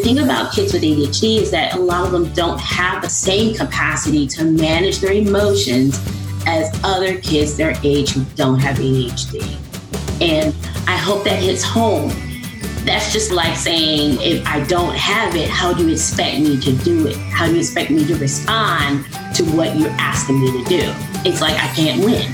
thing about kids with ADHD is that a lot of them don't have the same capacity to manage their emotions as other kids their age who don't have ADHD. And I hope that hits home. That's just like saying, if I don't have it, how do you expect me to do it? How do you expect me to respond to what you're asking me to do? It's like I can't win.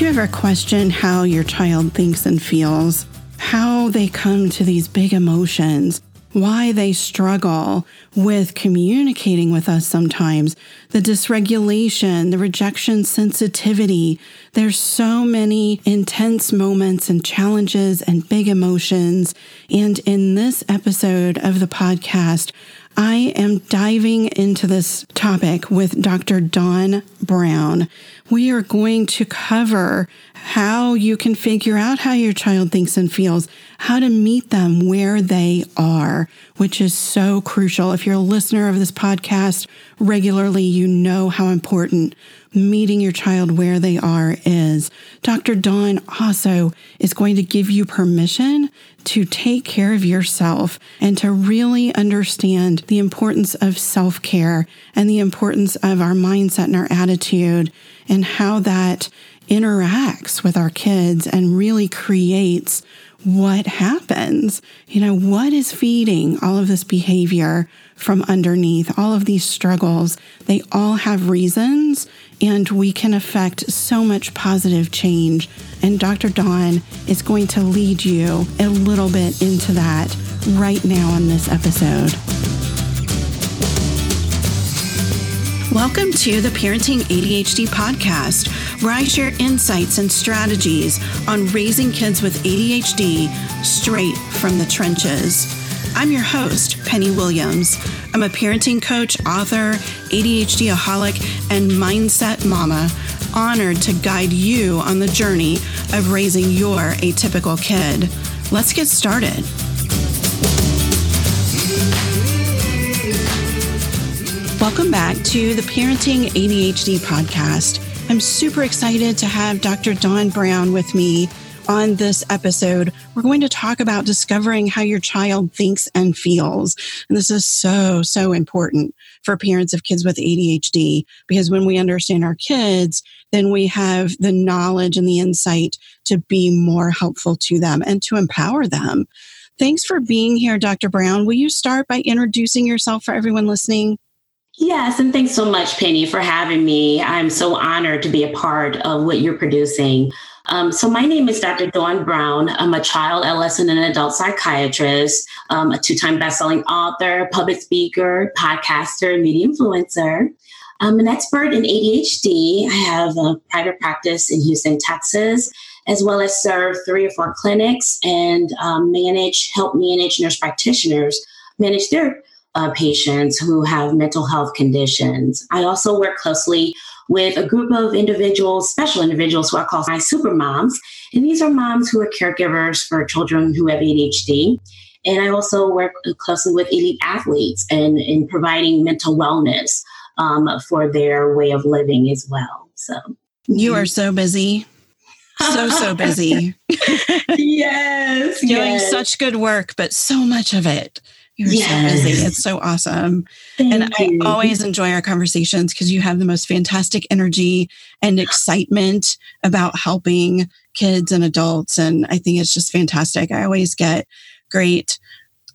Do you ever question how your child thinks and feels? How they come to these big emotions? Why they struggle with communicating with us sometimes? The dysregulation, the rejection sensitivity. There's so many intense moments and challenges and big emotions. And in this episode of the podcast, I am diving into this topic with Dr. Dawn Brown. We are going to cover how you can figure out how your child thinks and feels, how to meet them where they are, which is so crucial. If you're a listener of this podcast regularly, you know how important meeting your child where they are is. Dr. Dawn also is going to give you permission to take care of yourself and to really understand the importance of self care and the importance of our mindset and our attitude and how that interacts with our kids and really creates what happens. You know, what is feeding all of this behavior from underneath, all of these struggles? They all have reasons, and we can affect so much positive change. And Dr. Dawn is going to lead you a little bit into that right now on this episode. Welcome to the Parenting ADHD podcast, where I share insights and strategies on raising kids with ADHD straight from the trenches. I'm your host, Penny Williams. I'm a parenting coach, author, ADHD aholic, and mindset mama, honored to guide you on the journey of raising your atypical kid. Let's get started. Welcome back to the Parenting ADHD podcast. I'm super excited to have Dr. Dawn Brown with me on this episode. We're going to talk about discovering how your child thinks and feels. And this is so, so important for parents of kids with ADHD because when we understand our kids, then we have the knowledge and the insight to be more helpful to them and to empower them. Thanks for being here, Dr. Brown. Will you start by introducing yourself for everyone listening? Yes, and thanks so much, Penny, for having me. I'm so honored to be a part of what you're producing. Um, so, my name is Dr. Dawn Brown. I'm a child, adolescent, and adult psychiatrist, um, a two time bestselling author, public speaker, podcaster, and media influencer. I'm an expert in ADHD. I have a private practice in Houston, Texas, as well as serve three or four clinics and um, manage, help manage nurse practitioners manage their uh, patients who have mental health conditions. I also work closely with a group of individuals, special individuals who I call my super moms. And these are moms who are caregivers for children who have ADHD. And I also work closely with elite athletes and in providing mental wellness um, for their way of living as well. So you are so busy. So, so busy. yes. Doing yes. such good work, but so much of it you're yes. so busy. It's so awesome. Thank and you. I always enjoy our conversations because you have the most fantastic energy and excitement about helping kids and adults. And I think it's just fantastic. I always get great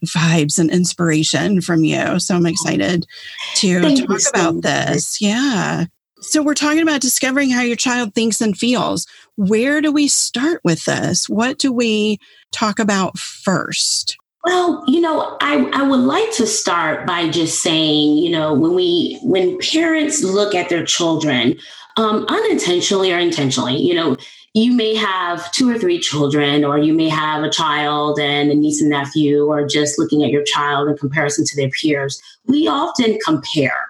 vibes and inspiration from you. So I'm excited to Thank talk about this. Yeah. So we're talking about discovering how your child thinks and feels. Where do we start with this? What do we talk about first? Well, you know, I, I would like to start by just saying, you know, when we when parents look at their children, um, unintentionally or intentionally, you know, you may have two or three children, or you may have a child and a niece and nephew, or just looking at your child in comparison to their peers. We often compare.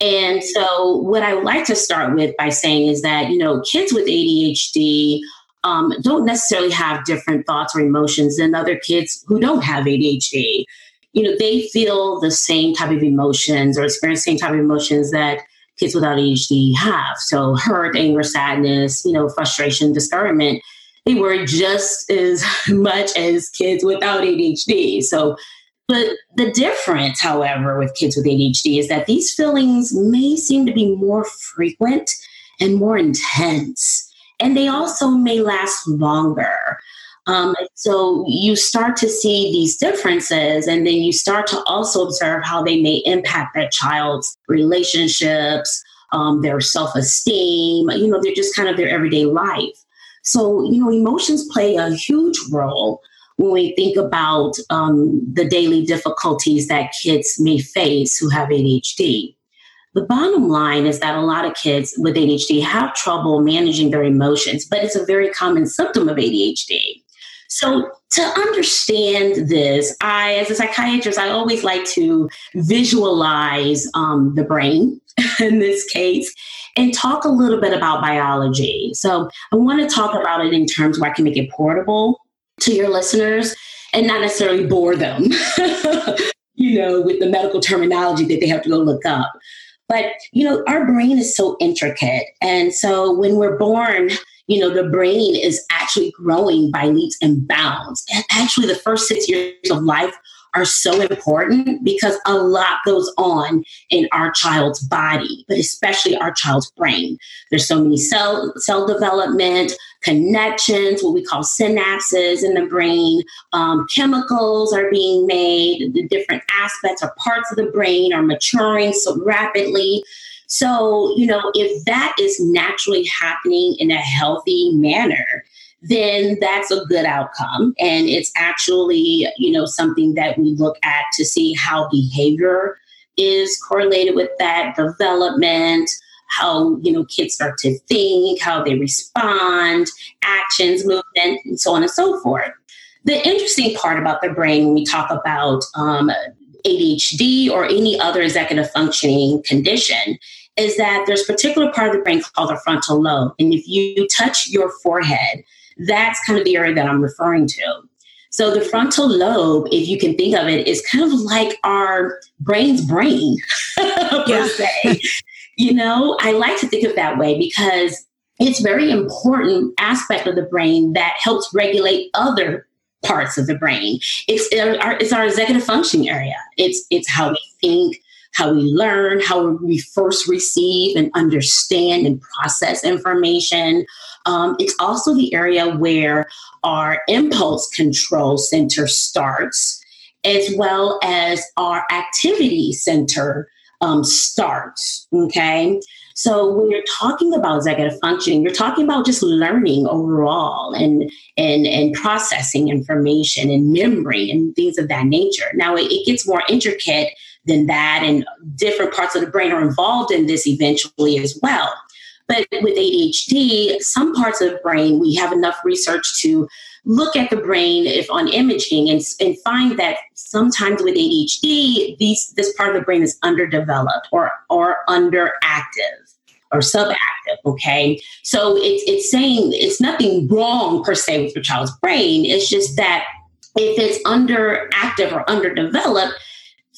And so, what I would like to start with by saying is that, you know, kids with ADHD um, don't necessarily have different thoughts or emotions than other kids who don't have ADHD. You know, they feel the same type of emotions or experience the same type of emotions that kids without ADHD have. So hurt, anger, sadness, you know, frustration, discouragement. they were just as much as kids without ADHD. So, but the difference, however, with kids with ADHD is that these feelings may seem to be more frequent and more intense, and they also may last longer. Um, so you start to see these differences, and then you start to also observe how they may impact that child's relationships, um, their self esteem. You know, they're just kind of their everyday life. So, you know, emotions play a huge role when we think about um, the daily difficulties that kids may face who have ADHD. The bottom line is that a lot of kids with ADHD have trouble managing their emotions, but it's a very common symptom of ADHD. So, to understand this, I, as a psychiatrist, I always like to visualize um, the brain in this case and talk a little bit about biology. So, I want to talk about it in terms where I can make it portable to your listeners and not necessarily bore them, you know, with the medical terminology that they have to go look up. But, you know, our brain is so intricate. And so when we're born, you know, the brain is actually growing by leaps and bounds. And actually, the first six years of life are so important because a lot goes on in our child's body, but especially our child's brain. There's so many cell cell development, connections, what we call synapses in the brain. Um, chemicals are being made. The different aspects or parts of the brain are maturing so rapidly. So, you know, if that is naturally happening in a healthy manner, then that's a good outcome. And it's actually, you know, something that we look at to see how behavior is correlated with that development, how, you know, kids start to think, how they respond, actions, movement, and so on and so forth. The interesting part about the brain when we talk about um, ADHD or any other executive functioning condition is that there's a particular part of the brain called the frontal lobe. And if you touch your forehead, that's kind of the area that I'm referring to. So the frontal lobe, if you can think of it, is kind of like our brain's brain, per se. you know, I like to think of that way because it's very important aspect of the brain that helps regulate other parts of the brain. It's uh, our, it's our executive functioning area. It's it's how we think, how we learn, how we first receive and understand and process information. Um, it's also the area where our impulse control center starts, as well as our activity center um, starts. Okay. So when you're talking about executive functioning, you're talking about just learning overall and and and processing information and memory and things of that nature. Now it, it gets more intricate than that. And different parts of the brain are involved in this eventually as well. But with ADHD, some parts of the brain, we have enough research to look at the brain if on imaging and, and find that sometimes with ADHD, these, this part of the brain is underdeveloped or, or underactive or subactive. Okay. So it's, it's saying it's nothing wrong per se with your child's brain. It's just that if it's underactive or underdeveloped,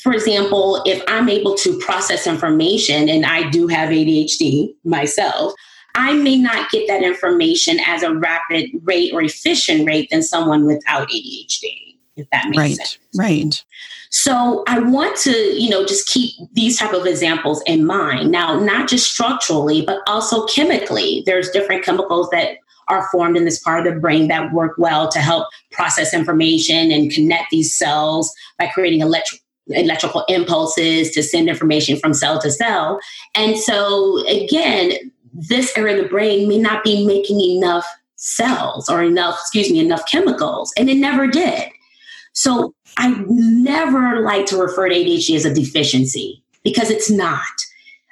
for example, if I'm able to process information and I do have ADHD myself, I may not get that information as a rapid rate or efficient rate than someone without ADHD, if that makes right, sense. Right. So I want to, you know, just keep these type of examples in mind. Now, not just structurally, but also chemically. There's different chemicals that are formed in this part of the brain that work well to help process information and connect these cells by creating electric electrical impulses to send information from cell to cell. And so, again, this area of the brain may not be making enough cells or enough, excuse me, enough chemicals, and it never did. So, I never like to refer to ADHD as a deficiency because it's not.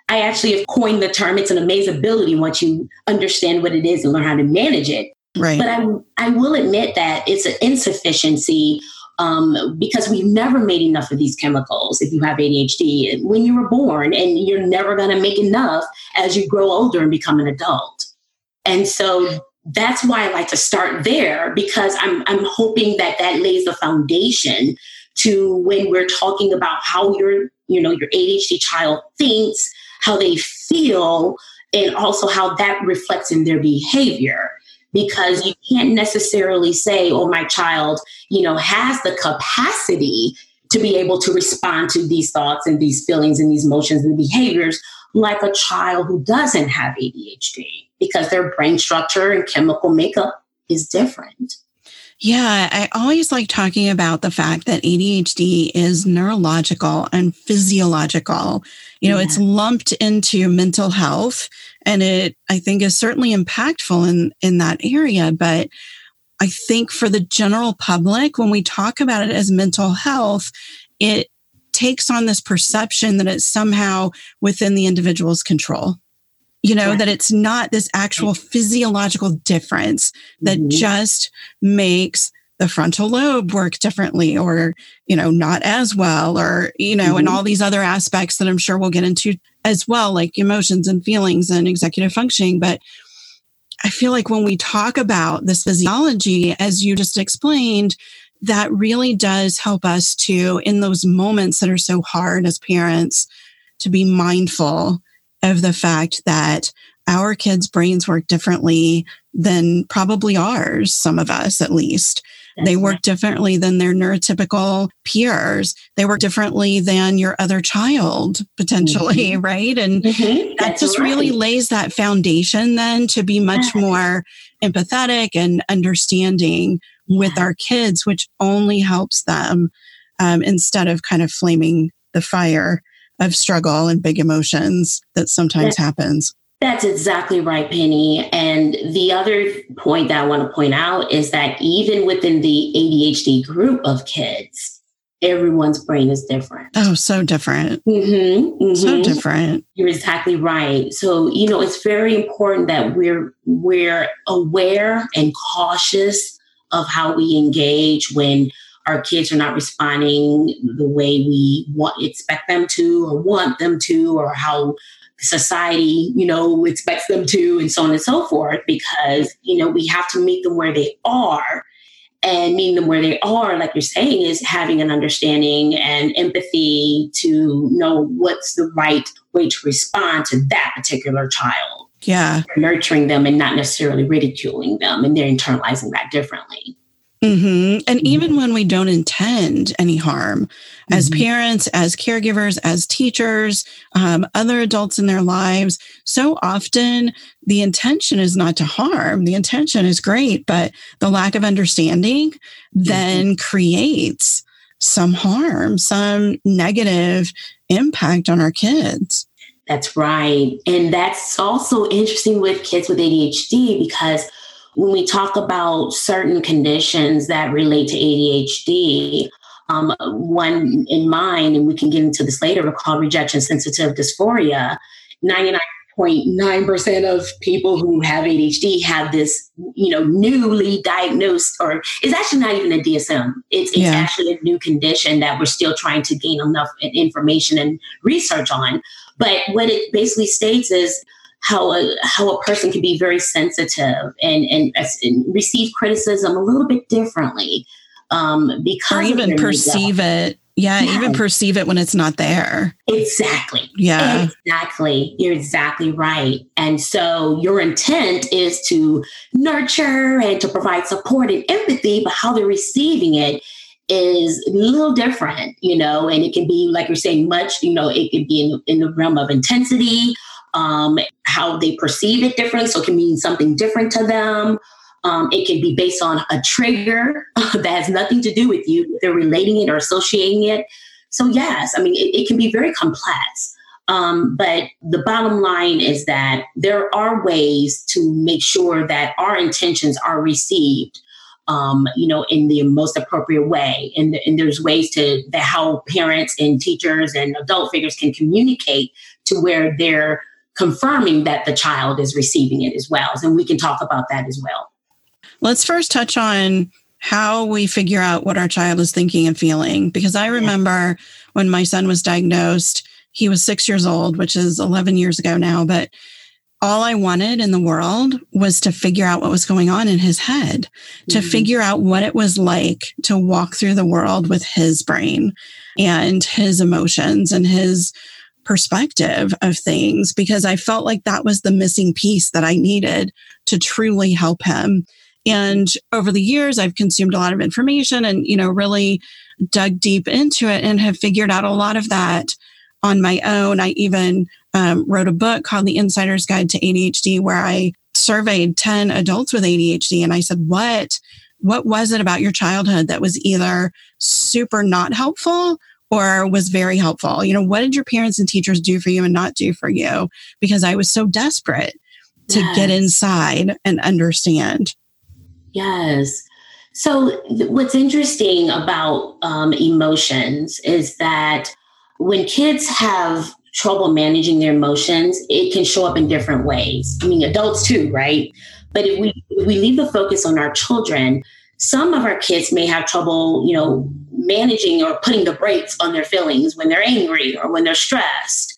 I actually have coined the term. It's an amazing ability once you understand what it is and learn how to manage it. Right. But I, I will admit that it's an insufficiency um, because we've never made enough of these chemicals if you have ADHD when you were born, and you're never going to make enough as you grow older and become an adult. And so that's why I like to start there because I'm, I'm hoping that that lays the foundation to when we're talking about how your you know your ADHD child thinks, how they feel, and also how that reflects in their behavior. Because you can't necessarily say, oh, my child, you know, has the capacity to be able to respond to these thoughts and these feelings and these emotions and behaviors like a child who doesn't have ADHD because their brain structure and chemical makeup is different. Yeah, I always like talking about the fact that ADHD is neurological and physiological. You know, yeah. it's lumped into mental health and it I think is certainly impactful in in that area, but I think for the general public when we talk about it as mental health, it takes on this perception that it's somehow within the individual's control you know, that it's not this actual physiological difference that mm-hmm. just makes the frontal lobe work differently or, you know, not as well, or, you know, mm-hmm. and all these other aspects that I'm sure we'll get into as well, like emotions and feelings and executive functioning. But I feel like when we talk about this physiology, as you just explained, that really does help us to, in those moments that are so hard as parents, to be mindful of the fact that our kids' brains work differently than probably ours, some of us at least. They work differently than their neurotypical peers. They work differently than your other child, potentially, mm-hmm. right? And mm-hmm. that just right. really lays that foundation then to be much more empathetic and understanding with our kids, which only helps them um, instead of kind of flaming the fire of struggle and big emotions that sometimes happens. That's exactly right, Penny. And the other point that I want to point out is that even within the ADHD group of kids, everyone's brain is different. Oh, so different. Mm-hmm, mm-hmm. So different. You're exactly right. So, you know, it's very important that we're we're aware and cautious of how we engage when our kids are not responding the way we want expect them to or want them to or how society you know expects them to and so on and so forth because you know we have to meet them where they are. And meeting them where they are like you're saying is having an understanding and empathy to know what's the right way to respond to that particular child. Yeah. Nurturing them and not necessarily ridiculing them and they're internalizing that differently Mm-hmm. And even when we don't intend any harm, mm-hmm. as parents, as caregivers, as teachers, um, other adults in their lives, so often the intention is not to harm. The intention is great, but the lack of understanding mm-hmm. then creates some harm, some negative impact on our kids. That's right. And that's also interesting with kids with ADHD because when we talk about certain conditions that relate to ADHD, um, one in mind, and we can get into this later, called rejection sensitive dysphoria. 99.9% of people who have ADHD have this, you know, newly diagnosed, or it's actually not even a DSM. It's, it's yeah. actually a new condition that we're still trying to gain enough information and research on. But what it basically states is how a how a person can be very sensitive and and, and receive criticism a little bit differently um, because or even perceive it. Yeah, yeah, even perceive it when it's not there. Exactly. Yeah. Exactly. You're exactly right. And so your intent is to nurture and to provide support and empathy, but how they're receiving it is a little different, you know, and it can be, like you're saying, much, you know, it could be in, in the realm of intensity um, how they perceive it differently. So it can mean something different to them. Um, it can be based on a trigger that has nothing to do with you. They're relating it or associating it. So, yes, I mean, it, it can be very complex. Um, but the bottom line is that there are ways to make sure that our intentions are received, um, you know, in the most appropriate way. And, and there's ways to that how parents and teachers and adult figures can communicate to where they're confirming that the child is receiving it as well. And we can talk about that as well. Let's first touch on how we figure out what our child is thinking and feeling. Because I remember yeah. when my son was diagnosed, he was six years old, which is 11 years ago now, but all I wanted in the world was to figure out what was going on in his head, mm-hmm. to figure out what it was like to walk through the world with his brain and his emotions and his perspective of things because I felt like that was the missing piece that I needed to truly help him. And over the years, I've consumed a lot of information and, you know, really dug deep into it and have figured out a lot of that on my own. I even um, wrote a book called The Insider's Guide to ADHD, where I surveyed 10 adults with ADHD. And I said, what, what was it about your childhood that was either super not helpful or was very helpful? You know, what did your parents and teachers do for you and not do for you? Because I was so desperate to yes. get inside and understand. Yes. So, th- what's interesting about um, emotions is that when kids have trouble managing their emotions, it can show up in different ways. I mean, adults too, right? But if we if we leave the focus on our children, some of our kids may have trouble, you know, managing or putting the brakes on their feelings when they're angry or when they're stressed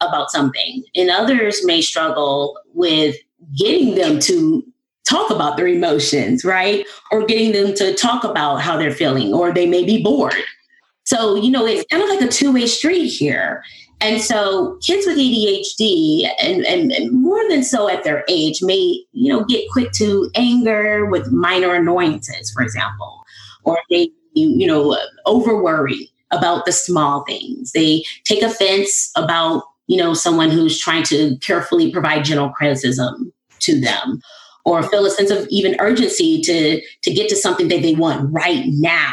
about something. And others may struggle with getting them to talk about their emotions, right? Or getting them to talk about how they're feeling, or they may be bored. So, you know, it's kind of like a two way street here. And so kids with ADHD and, and, and, more than so at their age may, you know, get quick to anger with minor annoyances, for example, or they, you know, over worry about the small things. They take offense about, you know, someone who's trying to carefully provide gentle criticism to them or feel a sense of even urgency to to get to something that they want right now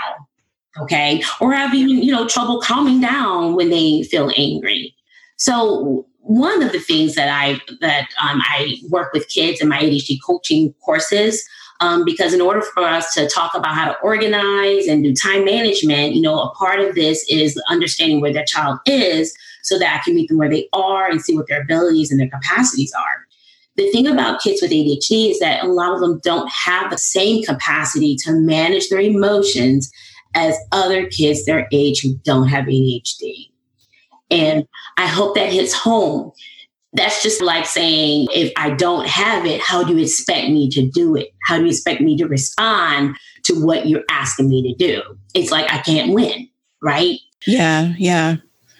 okay? Or have even you know trouble calming down when they feel angry? So one of the things that i that um, i work with kids in my adhd coaching courses um, because in order for us to talk about how to organize and do time management you know a part of this is understanding where their child is so that i can meet them where they are and see what their abilities and their capacities are. The thing about kids with ADHD is that a lot of them don't have the same capacity to manage their emotions as other kids their age who don't have ADHD. And I hope that hits home. That's just like saying, if I don't have it, how do you expect me to do it? How do you expect me to respond to what you're asking me to do? It's like I can't win, right? Yeah, yeah.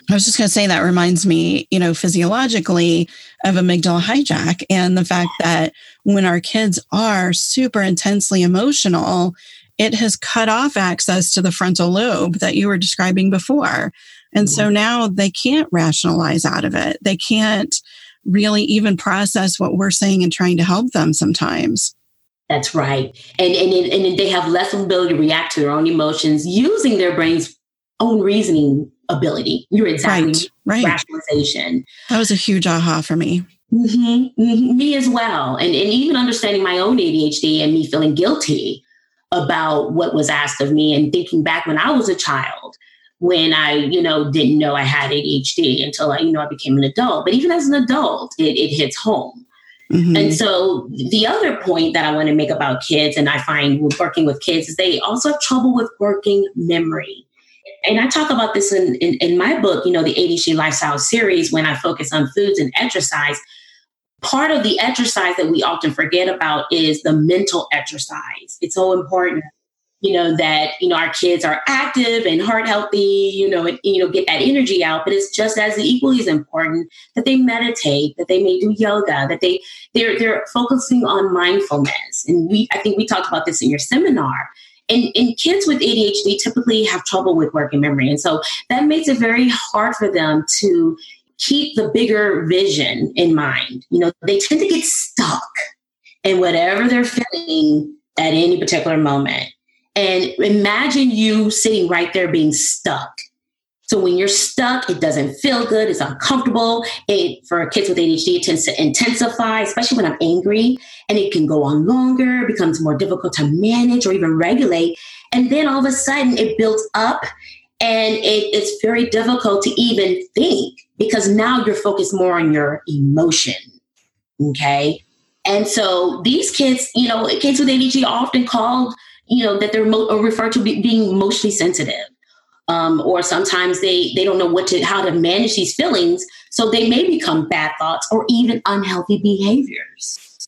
I was just going to say that reminds me, you know, physiologically of amygdala hijack and the fact that when our kids are super intensely emotional, it has cut off access to the frontal lobe that you were describing before. And so mm-hmm. now they can't rationalize out of it. They can't really even process what we're saying and trying to help them sometimes. That's right. And, and, and they have less ability to react to their own emotions using their brain's own reasoning ability. You're exactly right, right. rationalization. That was a huge aha for me. Mm-hmm, mm-hmm, me as well. And, and even understanding my own ADHD and me feeling guilty about what was asked of me and thinking back when I was a child when I, you know, didn't know I had ADHD until I, you know, I became an adult. But even as an adult, it, it hits home. Mm-hmm. And so the other point that I want to make about kids, and I find working with kids, is they also have trouble with working memory. And I talk about this in, in, in my book, you know, the ADHD lifestyle series, when I focus on foods and exercise part of the exercise that we often forget about is the mental exercise. It's so important, you know, that, you know, our kids are active and heart healthy, you know, and, you know, get that energy out. But it's just as equally as important that they meditate, that they may do yoga, that they they're they're focusing on mindfulness. And we I think we talked about this in your seminar. And, and kids with ADHD typically have trouble with working memory. And so that makes it very hard for them to keep the bigger vision in mind. You know, they tend to get stuck in whatever they're feeling at any particular moment. And imagine you sitting right there being stuck. So when you're stuck, it doesn't feel good. It's uncomfortable. It for kids with ADHD, it tends to intensify, especially when I'm angry, and it can go on longer. becomes more difficult to manage or even regulate. And then all of a sudden, it builds up, and it, it's very difficult to even think because now you're focused more on your emotion. Okay. And so these kids, you know, kids with ADHD are often called, you know, that they're mo- referred to be, being emotionally sensitive. Um, or sometimes they they don't know what to how to manage these feelings, so they may become bad thoughts or even unhealthy behaviors.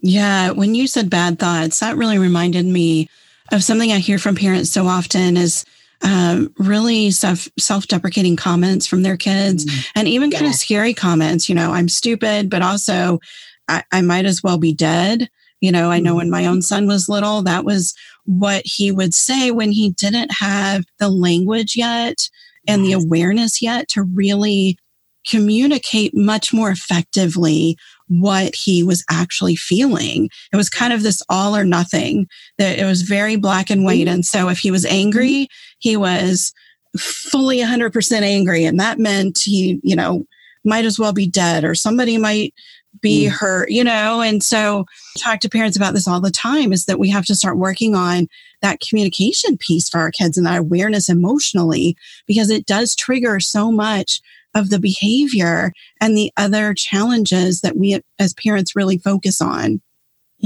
Yeah, when you said bad thoughts, that really reminded me of something I hear from parents so often is um, really self self deprecating comments from their kids, mm-hmm. and even yeah. kind of scary comments. You know, I'm stupid, but also I, I might as well be dead. You know, I know when my own son was little, that was what he would say when he didn't have the language yet and the awareness yet to really communicate much more effectively what he was actually feeling. It was kind of this all or nothing that it was very black and white. And so if he was angry, he was fully 100% angry. And that meant he, you know, might as well be dead or somebody might be mm. hurt, you know? And so I talk to parents about this all the time is that we have to start working on that communication piece for our kids and that awareness emotionally because it does trigger so much of the behavior and the other challenges that we as parents really focus on.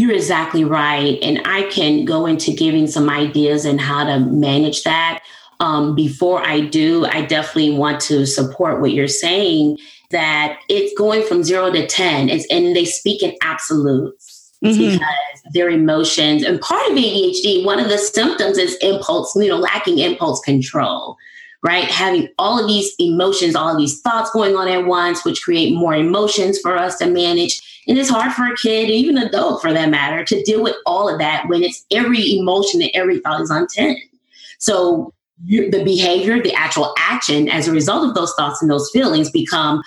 You're exactly right. And I can go into giving some ideas and how to manage that. Um, before I do, I definitely want to support what you're saying that it's going from zero to 10, it's, and they speak in absolutes. Mm-hmm. Because their emotions and part of ADHD, one of the symptoms is impulse, you know, lacking impulse control right? Having all of these emotions, all of these thoughts going on at once, which create more emotions for us to manage. And it's hard for a kid, even an adult for that matter, to deal with all of that when it's every emotion and every thought is on 10. So the behavior, the actual action as a result of those thoughts and those feelings become,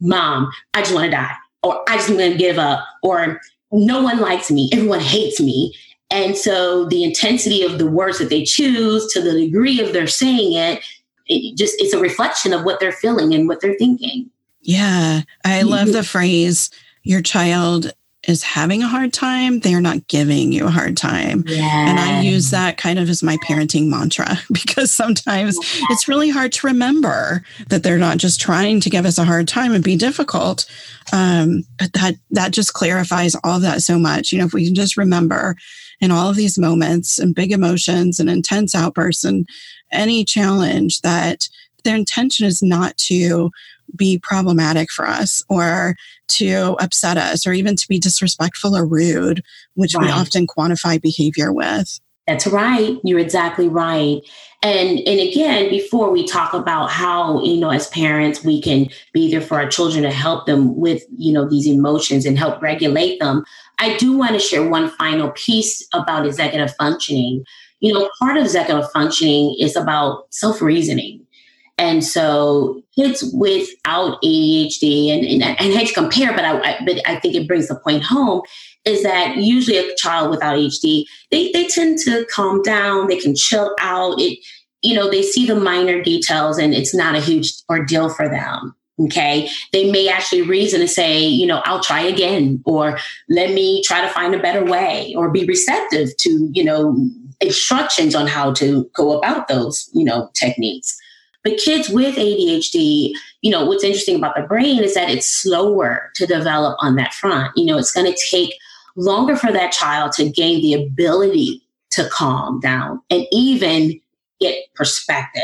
mom, I just want to die, or I just want to give up, or no one likes me, everyone hates me. And so the intensity of the words that they choose to the degree of their saying it it just it's a reflection of what they're feeling and what they're thinking. Yeah, I love the phrase your child is having a hard time, they're not giving you a hard time. Yeah. And I use that kind of as my parenting mantra because sometimes yeah. it's really hard to remember that they're not just trying to give us a hard time and be difficult. Um, but that that just clarifies all of that so much. You know, if we can just remember in all of these moments and big emotions and intense outbursts and any challenge that their intention is not to be problematic for us or to upset us or even to be disrespectful or rude, which right. we often quantify behavior with. That's right. You're exactly right. And and again, before we talk about how, you know, as parents we can be there for our children to help them with, you know, these emotions and help regulate them, I do want to share one final piece about executive functioning you know, part of executive functioning is about self reasoning. And so kids without ADHD, and, and, and I hate to compare, but I, I, but I think it brings the point home, is that usually a child without ADHD, they, they tend to calm down, they can chill out. It, you know, they see the minor details and it's not a huge ordeal for them. Okay. They may actually reason and say, you know, I'll try again, or let me try to find a better way, or be receptive to, you know, instructions on how to go about those, you know, techniques. But kids with ADHD, you know, what's interesting about the brain is that it's slower to develop on that front. You know, it's going to take longer for that child to gain the ability to calm down and even get perspective.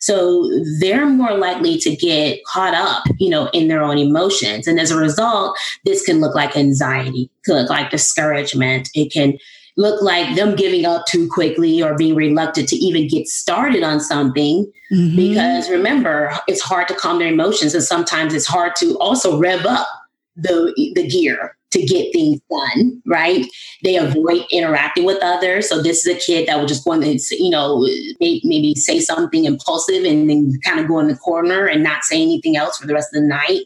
So they're more likely to get caught up, you know, in their own emotions. And as a result, this can look like anxiety, can look like discouragement. It can look like them giving up too quickly or being reluctant to even get started on something. Mm-hmm. Because remember, it's hard to calm their emotions, and sometimes it's hard to also rev up the the gear to get things done. Right? They avoid interacting with others. So this is a kid that will just go in, and, you know, maybe say something impulsive and then kind of go in the corner and not say anything else for the rest of the night.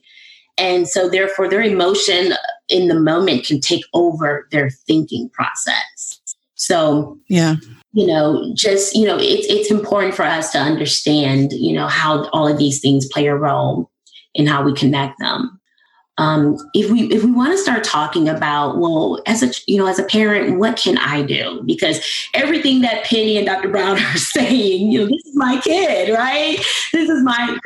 And so, therefore, their emotion in the moment can take over their thinking process. So, yeah, you know, just, you know, it's, it's important for us to understand, you know, how all of these things play a role in how we connect them. Um, if we if we want to start talking about well as a you know as a parent what can i do because everything that penny and dr brown are saying you know this is my kid right this is my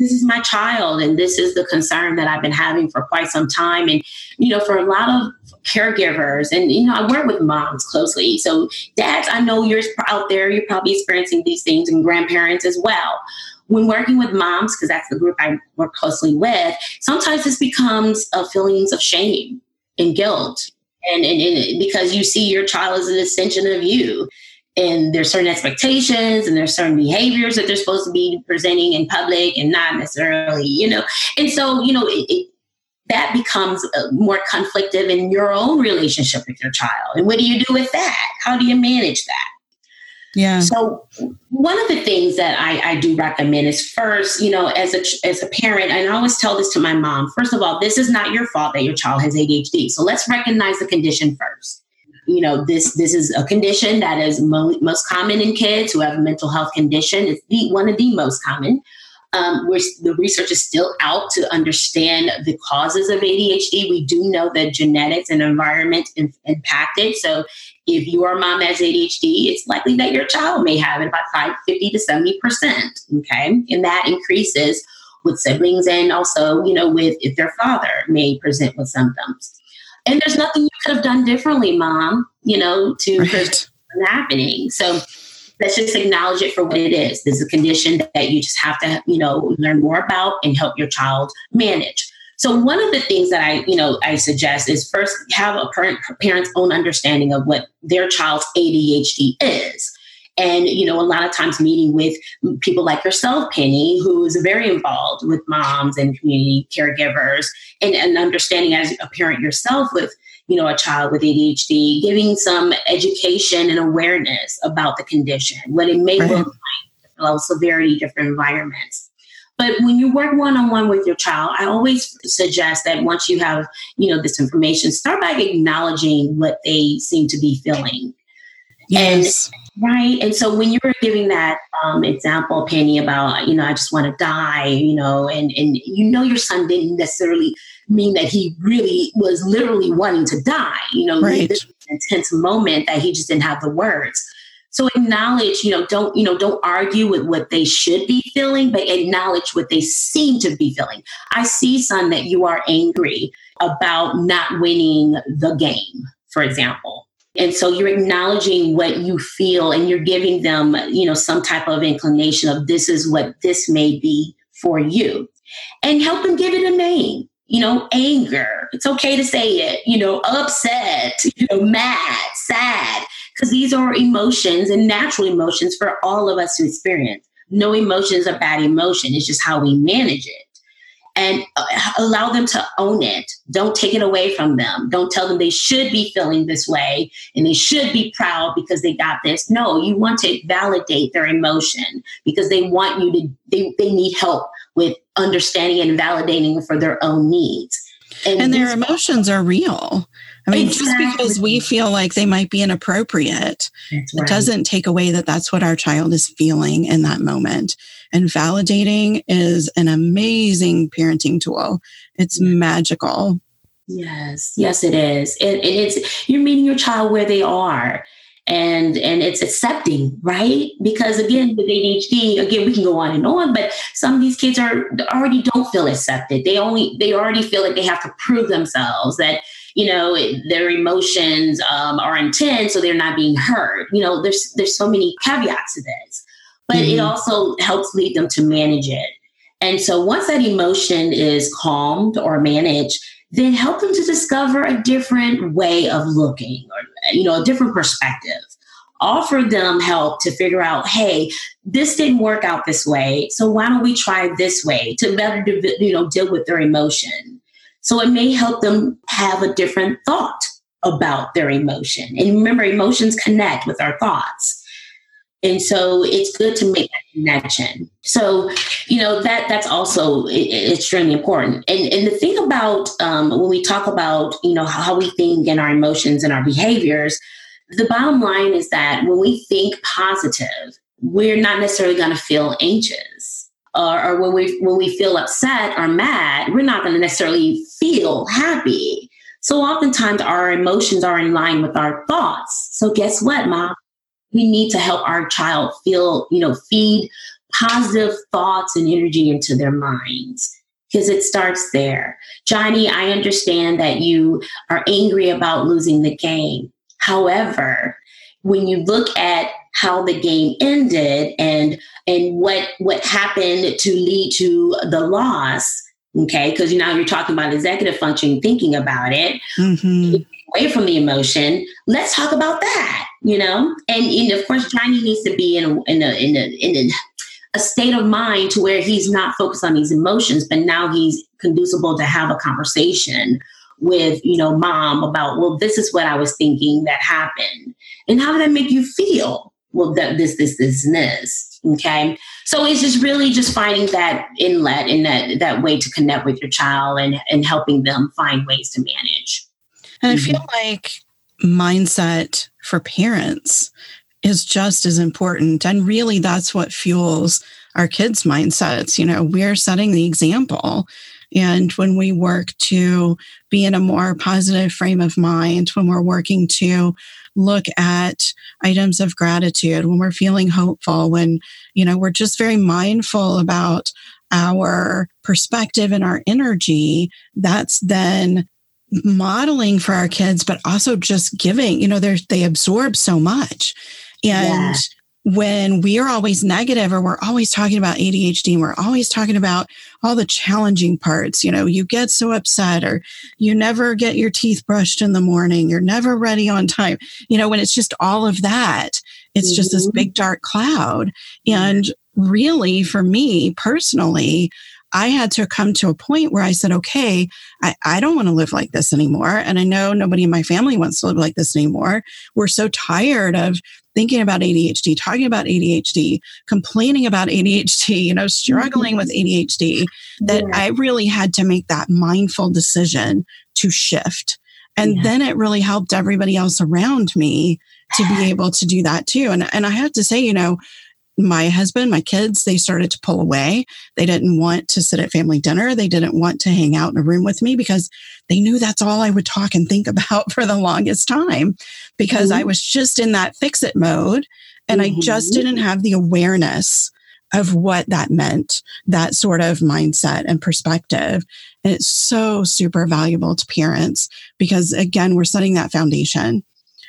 this is my child and this is the concern that I've been having for quite some time. And, you know, for a lot of caregivers, and, you know, I work with moms closely. So, dads, I know you're out there, you're probably experiencing these things, and grandparents as well. When working with moms, because that's the group I work closely with, sometimes this becomes a feelings of shame and guilt. And, and, and because you see your child as an extension of you and there's certain expectations and there's certain behaviors that they're supposed to be presenting in public and not necessarily, you know. And so, you know, it, it, that becomes uh, more conflictive in your own relationship with your child. And what do you do with that? How do you manage that? Yeah. So one of the things that I, I do recommend is first, you know, as a as a parent, and I always tell this to my mom. First of all, this is not your fault that your child has ADHD. So let's recognize the condition first. You know, this this is a condition that is mo- most common in kids who have a mental health condition. It's the one of the most common. Um, where the research is still out to understand the causes of ADHD. We do know that genetics and environment in. So if your mom has ADHD, it's likely that your child may have it about 5, 50 to 70%. Okay. And that increases with siblings and also, you know, with if their father may present with symptoms. And there's nothing you could have done differently, mom, you know, to right. prevent happening. So let's just acknowledge it for what it is. This is a condition that you just have to, you know, learn more about and help your child manage. So one of the things that I, you know, I suggest is first have a parent, parent's own understanding of what their child's ADHD is. And, you know, a lot of times meeting with people like yourself, Penny, who is very involved with moms and community caregivers and, and understanding as a parent yourself with, you know, a child with ADHD, giving some education and awareness about the condition, what it may right. look like, level severity, different environments. But when you work one on one with your child, I always suggest that once you have, you know, this information, start by acknowledging what they seem to be feeling. Yes. And, right. And so when you were giving that um, example, Penny, about, you know, I just want to die, you know, and, and you know, your son didn't necessarily mean that he really was literally wanting to die, you know, right. this intense moment that he just didn't have the words. So acknowledge, you know, don't, you know, don't argue with what they should be feeling, but acknowledge what they seem to be feeling. I see, son, that you are angry about not winning the game, for example. And so you're acknowledging what you feel and you're giving them, you know, some type of inclination of this is what this may be for you. And help them give it a name. You know, anger. It's okay to say it, you know, upset, you know, mad, sad because these are emotions and natural emotions for all of us to experience. No emotion is a bad emotion, it's just how we manage it. And uh, allow them to own it. Don't take it away from them. Don't tell them they should be feeling this way and they should be proud because they got this. No, you want to validate their emotion because they want you to, they, they need help with understanding and validating for their own needs. And, and their emotions are real. I mean, exactly. just because we feel like they might be inappropriate, right. it doesn't take away that that's what our child is feeling in that moment. And validating is an amazing parenting tool. It's magical. Yes, yes, it is. And, and it's you're meeting your child where they are and and it's accepting right because again with adhd again we can go on and on but some of these kids are already don't feel accepted they only they already feel like they have to prove themselves that you know their emotions um, are intense so they're not being heard. You know there's there's so many caveats to this but mm-hmm. it also helps lead them to manage it. And so once that emotion is calmed or managed then help them to discover a different way of looking or you know a different perspective. Offer them help to figure out hey this didn't work out this way so why don't we try this way to better you know deal with their emotion so it may help them have a different thought about their emotion. And remember, emotions connect with our thoughts. And so it's good to make that connection. So, you know, that that's also extremely important. And, and the thing about um, when we talk about, you know, how we think and our emotions and our behaviors, the bottom line is that when we think positive, we're not necessarily going to feel anxious or, or when we when we feel upset or mad, we're not going to necessarily feel happy. So oftentimes our emotions are in line with our thoughts. So guess what, mom? We need to help our child feel, you know, feed positive thoughts and energy into their minds because it starts there. Johnny, I understand that you are angry about losing the game. However, when you look at how the game ended and and what what happened to lead to the loss okay because now you're talking about executive function thinking about it mm-hmm. away from the emotion let's talk about that you know and, and of course johnny needs to be in a in a in a, in a a state of mind to where he's not focused on these emotions, but now he's conducible to have a conversation with, you know, mom about, well, this is what I was thinking that happened. And how did that make you feel? Well, that this, this, this, and this. Okay. So it's just really just finding that inlet and that that way to connect with your child and, and helping them find ways to manage. And mm-hmm. I feel like mindset for parents is just as important. And really, that's what fuels our kids' mindsets. You know, we're setting the example. And when we work to be in a more positive frame of mind, when we're working to look at items of gratitude, when we're feeling hopeful, when, you know, we're just very mindful about our perspective and our energy, that's then modeling for our kids, but also just giving, you know, they they absorb so much. And yeah. When we are always negative or we're always talking about ADHD and we're always talking about all the challenging parts, you know, you get so upset or you never get your teeth brushed in the morning, you're never ready on time. You know, when it's just all of that, it's just this mm-hmm. big dark cloud. And really, for me personally, I had to come to a point where I said, okay, I, I don't want to live like this anymore. And I know nobody in my family wants to live like this anymore. We're so tired of thinking about ADHD, talking about ADHD, complaining about ADHD, you know, struggling with mm-hmm. ADHD, that yeah. I really had to make that mindful decision to shift. And yeah. then it really helped everybody else around me to be able to do that too. And, and I have to say, you know, my husband, my kids, they started to pull away. They didn't want to sit at family dinner. They didn't want to hang out in a room with me because they knew that's all I would talk and think about for the longest time because mm-hmm. I was just in that fix it mode and mm-hmm. I just didn't have the awareness of what that meant, that sort of mindset and perspective. And it's so super valuable to parents because again, we're setting that foundation.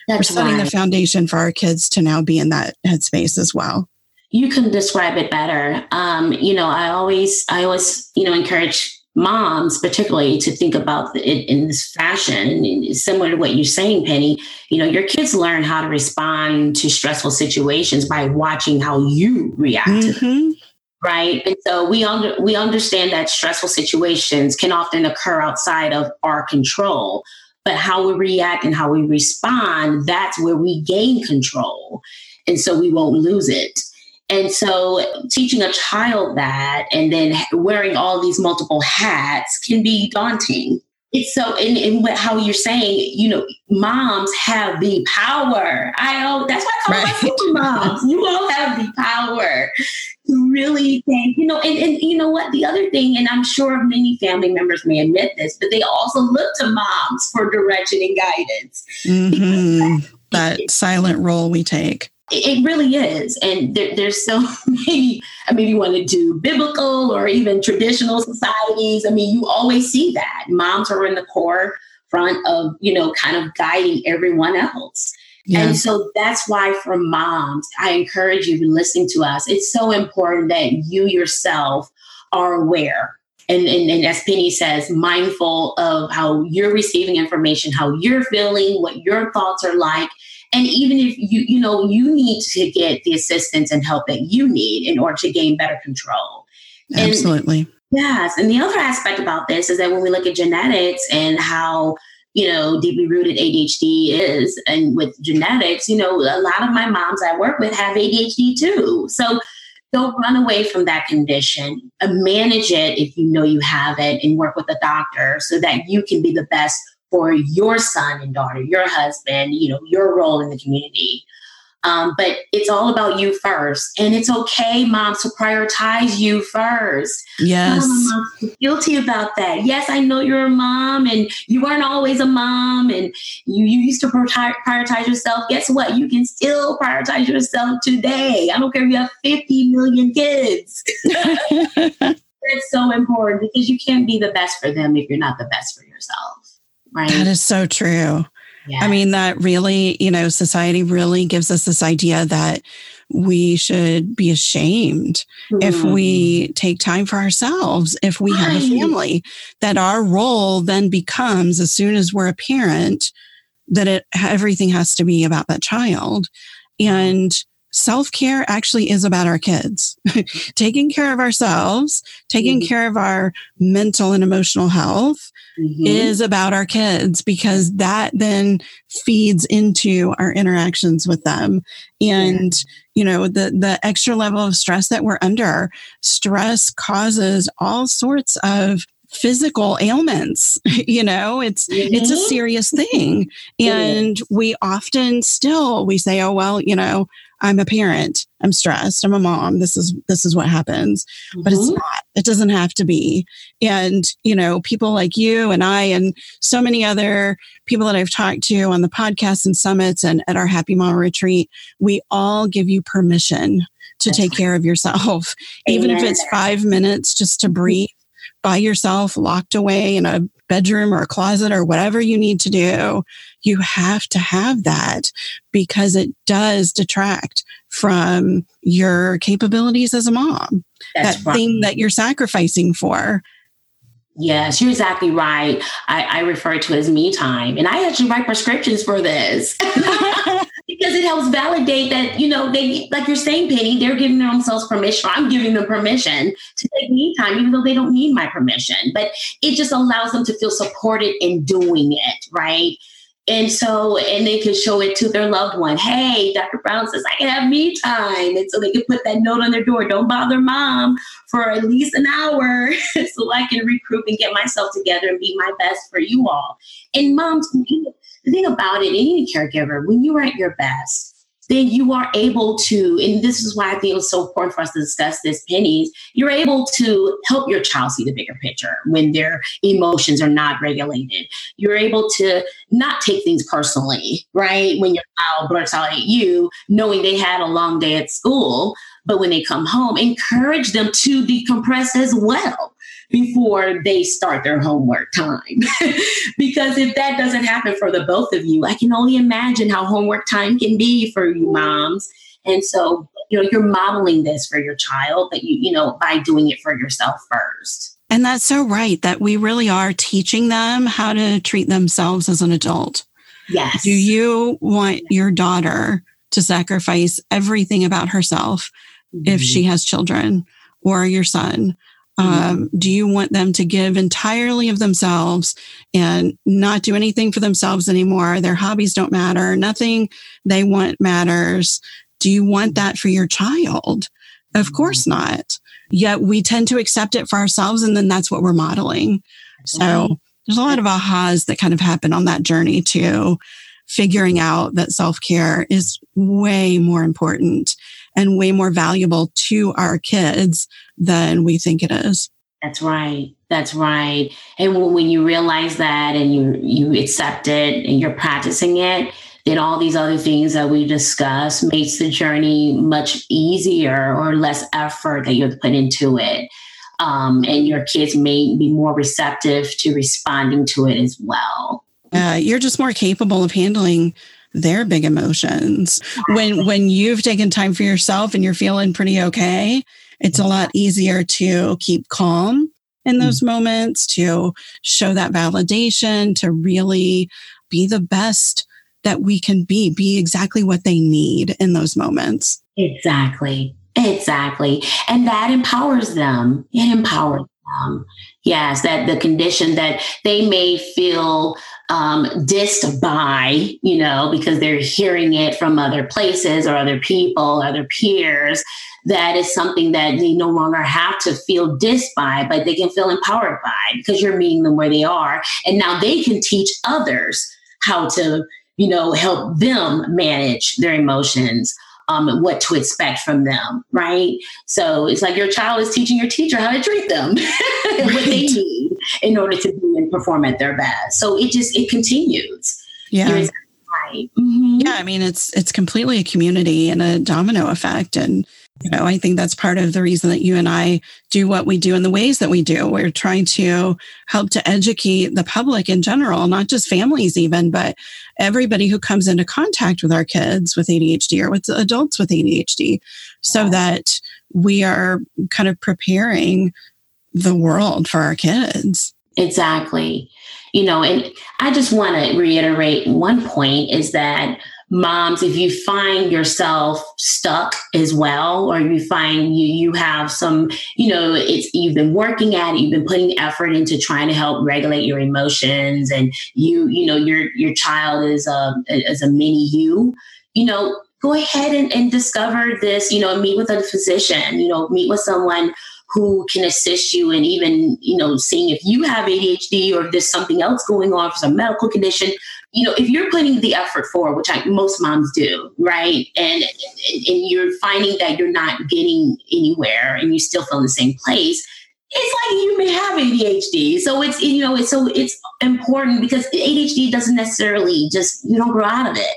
That's we're setting right. the foundation for our kids to now be in that headspace as well you can describe it better. Um, you know, I always, I always, you know, encourage moms, particularly, to think about it in this fashion, similar to what you're saying, Penny. You know, your kids learn how to respond to stressful situations by watching how you react mm-hmm. Right. And so we under, we understand that stressful situations can often occur outside of our control, but how we react and how we respond, that's where we gain control. And so we won't lose it. And so teaching a child that and then wearing all these multiple hats can be daunting. It's so, in, in how you're saying, you know, moms have the power. I oh, that's why I call right. super moms. You all have the power to really think, you know, and, and you know what? The other thing, and I'm sure many family members may admit this, but they also look to moms for direction and guidance. Mm-hmm. That silent role we take. It really is. And there, there's so many, I mean, you want to do biblical or even traditional societies. I mean, you always see that. Moms are in the core front of, you know, kind of guiding everyone else. Yeah. And so that's why for moms, I encourage you to listen to us. It's so important that you yourself are aware and, and, and, as Penny says, mindful of how you're receiving information, how you're feeling, what your thoughts are like, and even if you, you know, you need to get the assistance and help that you need in order to gain better control. Absolutely. And, yes. And the other aspect about this is that when we look at genetics and how, you know, deeply rooted ADHD is, and with genetics, you know, a lot of my moms I work with have ADHD too. So don't run away from that condition. Uh, manage it if you know you have it and work with a doctor so that you can be the best for your son and daughter, your husband, you know, your role in the community. Um, but it's all about you first. And it's okay, mom, to prioritize you first. Yes. I'm guilty about that. Yes, I know you're a mom and you weren't always a mom and you, you used to prioritize yourself. Guess what? You can still prioritize yourself today. I don't care if you have 50 million kids. It's so important because you can't be the best for them if you're not the best for yourself. Right. That is so true. Yes. I mean, that really, you know, society really gives us this idea that we should be ashamed mm. if we mm-hmm. take time for ourselves, if we right. have a family, that our role then becomes, as soon as we're a parent, that it everything has to be about that child. And self care actually is about our kids. taking care of ourselves, taking mm-hmm. care of our mental and emotional health mm-hmm. is about our kids because that then feeds into our interactions with them. And, yeah. you know, the, the extra level of stress that we're under, stress causes all sorts of physical ailments you know it's mm-hmm. it's a mm-hmm. serious thing and we often still we say oh well you know I'm a parent. I'm stressed. I'm a mom. This is this is what happens. Mm-hmm. But it's mm-hmm. not. It doesn't have to be. And, you know, people like you and I and so many other people that I've talked to on the podcast and summits and at our Happy Mom retreat, we all give you permission to That's take right. care of yourself. Even if it's 5 minutes just to breathe by yourself, locked away in a bedroom or a closet or whatever you need to do, you have to have that because it does detract from your capabilities as a mom. That's that right. thing that you're sacrificing for. Yes, you're exactly right. I, I refer to it as me time. And I actually write prescriptions for this. because it helps validate that you know they like you're saying penny they're giving themselves permission i'm giving them permission to take me time even though they don't need my permission but it just allows them to feel supported in doing it right and so, and they can show it to their loved one. Hey, Dr. Brown says I can have me time. And so they can put that note on their door. Don't bother mom for at least an hour so I can regroup and get myself together and be my best for you all. And moms, the thing about it, any caregiver, when you are at your best, then you are able to, and this is why I think it was so important for us to discuss this, pennies, you're able to help your child see the bigger picture when their emotions are not regulated. You're able to not take things personally, right? When your child blurts out at you, knowing they had a long day at school, but when they come home, encourage them to decompress as well before they start their homework time. because if that doesn't happen for the both of you, I can only imagine how homework time can be for you moms. And so, you know, you're modeling this for your child that you, you know, by doing it for yourself first. And that's so right that we really are teaching them how to treat themselves as an adult. Yes. Do you want your daughter to sacrifice everything about herself mm-hmm. if she has children or your son? Mm-hmm. Um, do you want them to give entirely of themselves and not do anything for themselves anymore? Their hobbies don't matter. Nothing they want matters. Do you want that for your child? Of mm-hmm. course not. Yet we tend to accept it for ourselves, and then that's what we're modeling. So there's a lot of ahas that kind of happen on that journey to figuring out that self care is way more important and way more valuable to our kids than we think it is. That's right. That's right. And when you realize that and you you accept it and you're practicing it, then all these other things that we discuss makes the journey much easier or less effort that you have put into it. Um, and your kids may be more receptive to responding to it as well. Uh, you're just more capable of handling their big emotions. When when you've taken time for yourself and you're feeling pretty okay, it's a lot easier to keep calm in those mm-hmm. moments, to show that validation, to really be the best that we can be, be exactly what they need in those moments. Exactly. Exactly. And that empowers them. It empowers them. Yes, that the condition that they may feel um, dissed by, you know, because they're hearing it from other places or other people, other peers. That is something that they no longer have to feel dissed by, but they can feel empowered by because you're meeting them where they are. And now they can teach others how to, you know, help them manage their emotions. Um, what to expect from them, right? So it's like your child is teaching your teacher how to treat them, what they need in order to and perform at their best. So it just it continues. Yeah. Right. Mm-hmm. Yeah, I mean it's it's completely a community and a domino effect and you know, I think that's part of the reason that you and I do what we do in the ways that we do. We're trying to help to educate the public in general, not just families even, but everybody who comes into contact with our kids with ADHD or with adults with ADHD so that we are kind of preparing the world for our kids. Exactly. You know, and I just want to reiterate one point is that moms, if you find yourself stuck as well, or you find you you have some, you know, it's you've been working at it, you've been putting effort into trying to help regulate your emotions, and you, you know, your your child is um, a is a mini you, you know, go ahead and, and discover this, you know, meet with a physician, you know, meet with someone who can assist you and even, you know, seeing if you have ADHD or if there's something else going on for some medical condition. You know, if you're putting the effort forward, which I, most moms do, right? And, and and you're finding that you're not getting anywhere and you still feel in the same place, it's like you may have ADHD. So it's you know, it's so it's important because ADHD doesn't necessarily just you don't grow out of it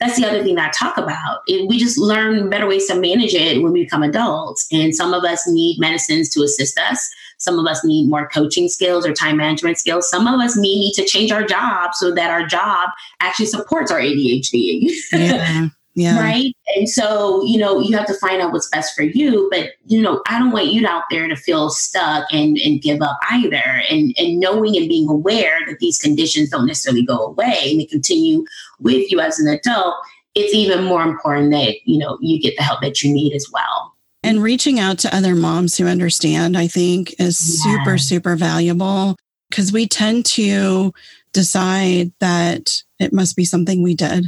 that's the other thing that I talk about. It, we just learn better ways to manage it when we become adults. And some of us need medicines to assist us. Some of us need more coaching skills or time management skills. Some of us may need to change our job so that our job actually supports our ADHD. Yeah. Yeah. Right. And so, you know, you have to find out what's best for you. But, you know, I don't want you out there to feel stuck and, and give up either. And, and knowing and being aware that these conditions don't necessarily go away and they continue with you as an adult, it's even more important that, you know, you get the help that you need as well. And reaching out to other moms who understand, I think, is yeah. super, super valuable because we tend to decide that it must be something we did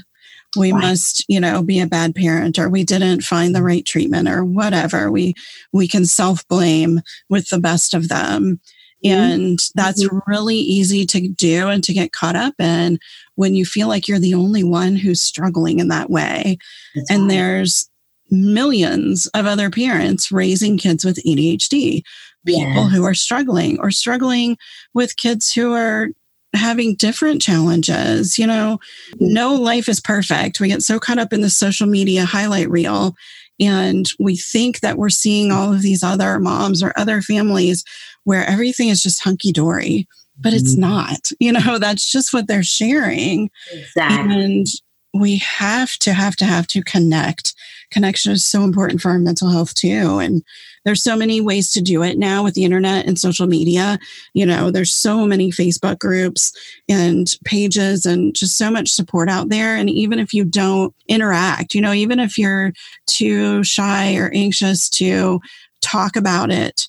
we right. must you know be a bad parent or we didn't find the right treatment or whatever we we can self blame with the best of them mm-hmm. and that's mm-hmm. really easy to do and to get caught up in when you feel like you're the only one who's struggling in that way that's and right. there's millions of other parents raising kids with ADHD people who are struggling or struggling with kids who are having different challenges. You know, no life is perfect. We get so caught up in the social media highlight reel and we think that we're seeing all of these other moms or other families where everything is just hunky dory, but it's mm-hmm. not. You know, that's just what they're sharing. Exactly. And we have to have to have to connect. Connection is so important for our mental health too. And there's so many ways to do it now with the internet and social media. You know, there's so many Facebook groups and pages and just so much support out there. And even if you don't interact, you know, even if you're too shy or anxious to talk about it,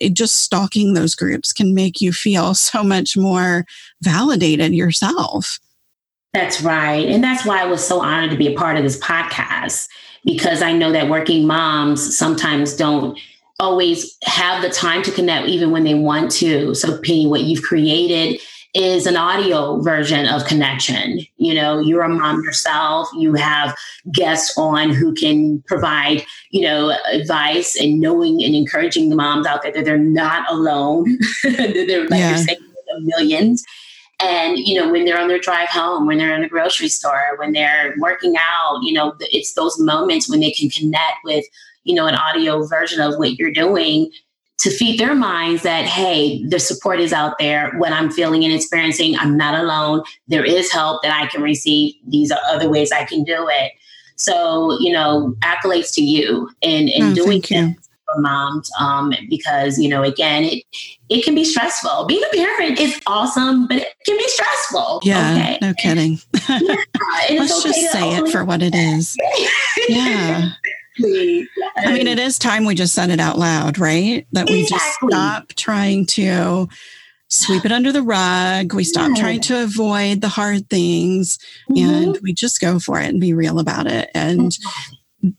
it just stalking those groups can make you feel so much more validated yourself. That's right. And that's why I was so honored to be a part of this podcast because I know that working moms sometimes don't always have the time to connect even when they want to. So, Penny, what you've created is an audio version of connection. You know, you're a mom yourself, you have guests on who can provide, you know, advice and knowing and encouraging the moms out there that they're not alone. they're like yeah. you're saying millions. And, you know, when they're on their drive home, when they're in the grocery store, when they're working out, you know, it's those moments when they can connect with you know, an audio version of what you're doing to feed their minds that, hey, the support is out there. What I'm feeling and experiencing, I'm not alone. There is help that I can receive. These are other ways I can do it. So, you know, accolades to you in, in oh, doing it for moms um, because, you know, again, it, it can be stressful. Being a parent is awesome, but it can be stressful. Yeah, okay? no kidding. yeah, Let's okay just say it for what it is. yeah. I mean, it is time we just said it out loud, right? That we exactly. just stop trying to sweep it under the rug. We stop yeah. trying to avoid the hard things mm-hmm. and we just go for it and be real about it. And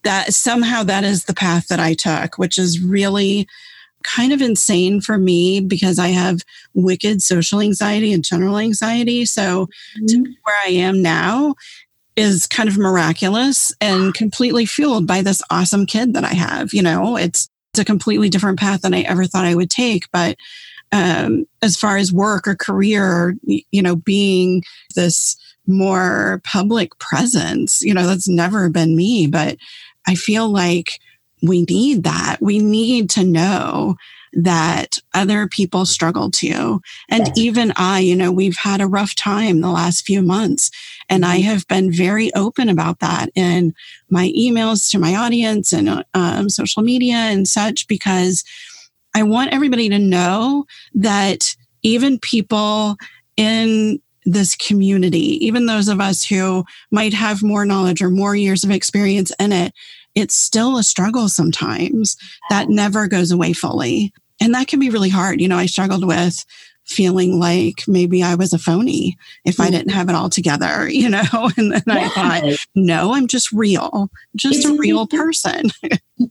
that somehow that is the path that I took, which is really kind of insane for me because I have wicked social anxiety and general anxiety. So mm-hmm. to where I am now is kind of miraculous and completely fueled by this awesome kid that I have. You know, it's, it's a completely different path than I ever thought I would take. But um, as far as work or career, you know, being this more public presence, you know, that's never been me. But I feel like we need that. We need to know that other people struggle too. And even I, you know, we've had a rough time the last few months. And I mm-hmm. have been very open about that in my emails to my audience and um, social media and such, because I want everybody to know that even people in this community, even those of us who might have more knowledge or more years of experience in it, it's still a struggle sometimes that never goes away fully. And that can be really hard. You know, I struggled with feeling like maybe I was a phony if I mm. didn't have it all together, you know? And then I thought, no, I'm just real, just it's a real person.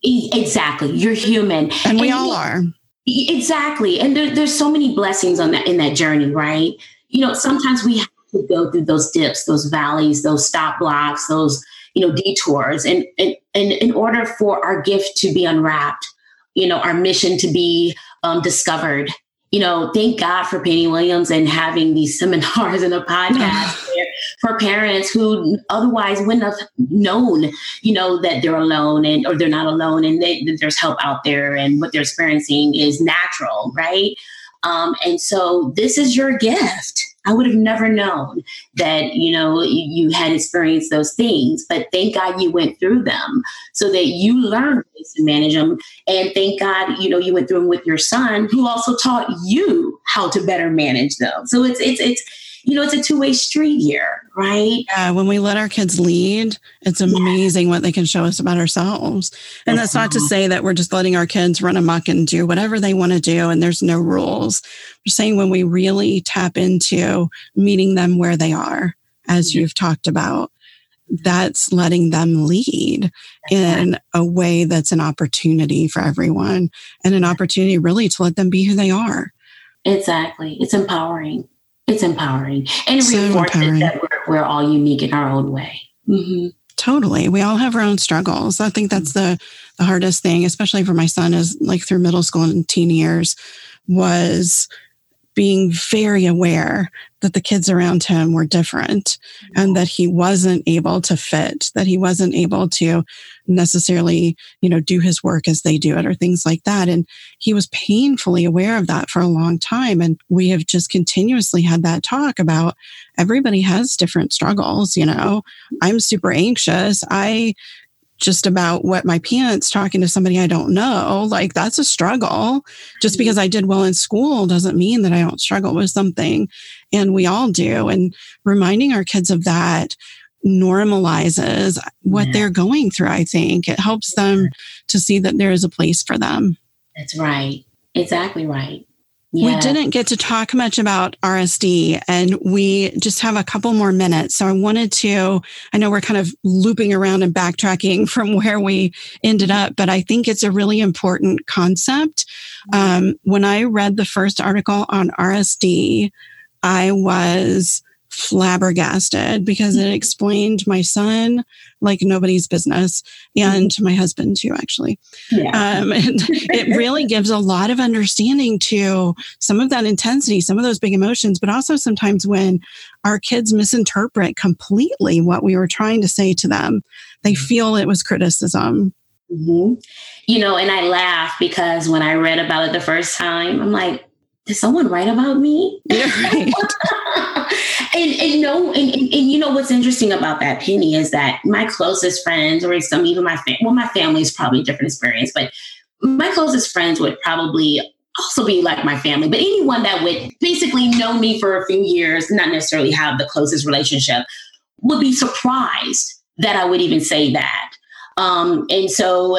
exactly. You're human. And we and all are. Exactly. And there, there's so many blessings on that in that journey, right? You know, sometimes we have to go through those dips, those valleys, those stop blocks, those, you know, detours. And, and, and in order for our gift to be unwrapped, you know, our mission to be um, discovered, you know, thank God for Penny Williams and having these seminars and a podcast for parents who otherwise wouldn't have known, you know, that they're alone and or they're not alone and they, that there's help out there and what they're experiencing is natural, right? Um, and so this is your gift. I would have never known that, you know, you, had experienced those things, but thank God you went through them so that you learned to manage them. And thank God, you know, you went through them with your son who also taught you how to better manage them. So it's, it's, it's, you know, it's a two way street here, right? Yeah. When we let our kids lead, it's amazing yeah. what they can show us about ourselves. And that's not to uh-huh. say that we're just letting our kids run amok and do whatever they want to do and there's no rules. We're saying when we really tap into meeting them where they are, as you've talked about, that's letting them lead in a way that's an opportunity for everyone and an opportunity really to let them be who they are. Exactly. It's empowering it's empowering and it so reinforces empowering. that we're, we're, all unique in our own way. Mm-hmm. Totally. We all have our own struggles. I think that's the, the hardest thing, especially for my son, is like through middle school and teen years, was being very aware that the kids around him were different and that he wasn't able to fit, that he wasn't able to necessarily, you know, do his work as they do it or things like that. And he was painfully aware of that for a long time. And we have just continuously had that talk about everybody has different struggles. You know, I'm super anxious. I just about wet my pants talking to somebody I don't know. Like that's a struggle. Just because I did well in school doesn't mean that I don't struggle with something. And we all do. And reminding our kids of that normalizes what yeah. they're going through, I think. It helps them to see that there is a place for them. That's right. Exactly right. Yeah. We didn't get to talk much about RSD and we just have a couple more minutes. So I wanted to, I know we're kind of looping around and backtracking from where we ended up, but I think it's a really important concept. Um, when I read the first article on RSD, I was flabbergasted because it explained my son like nobody's business and mm-hmm. my husband too actually yeah. um, and it really gives a lot of understanding to some of that intensity some of those big emotions but also sometimes when our kids misinterpret completely what we were trying to say to them they mm-hmm. feel it was criticism mm-hmm. you know and i laugh because when i read about it the first time i'm like did someone write about me? Yeah, right. and and no, and, and, and, you know what's interesting about that penny is that my closest friends, or some even my family, well, my family is probably a different experience, but my closest friends would probably also be like my family, but anyone that would basically know me for a few years, not necessarily have the closest relationship, would be surprised that I would even say that. Um, and so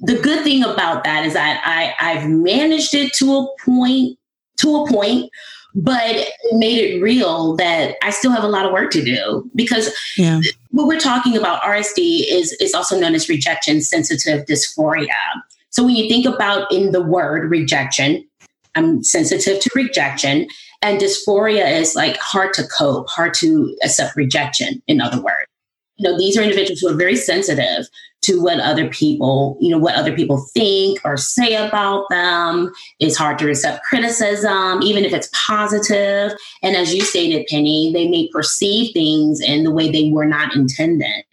the good thing about that is that I, I've managed it to a point to a point, but it made it real that I still have a lot of work to do because yeah. what we're talking about RSD is is also known as rejection sensitive dysphoria. So when you think about in the word rejection, I'm sensitive to rejection, and dysphoria is like hard to cope, hard to accept rejection. In other words, you know these are individuals who are very sensitive to what other people, you know, what other people think or say about them. It's hard to accept criticism, even if it's positive. And as you stated, Penny, they may perceive things in the way they were not intended.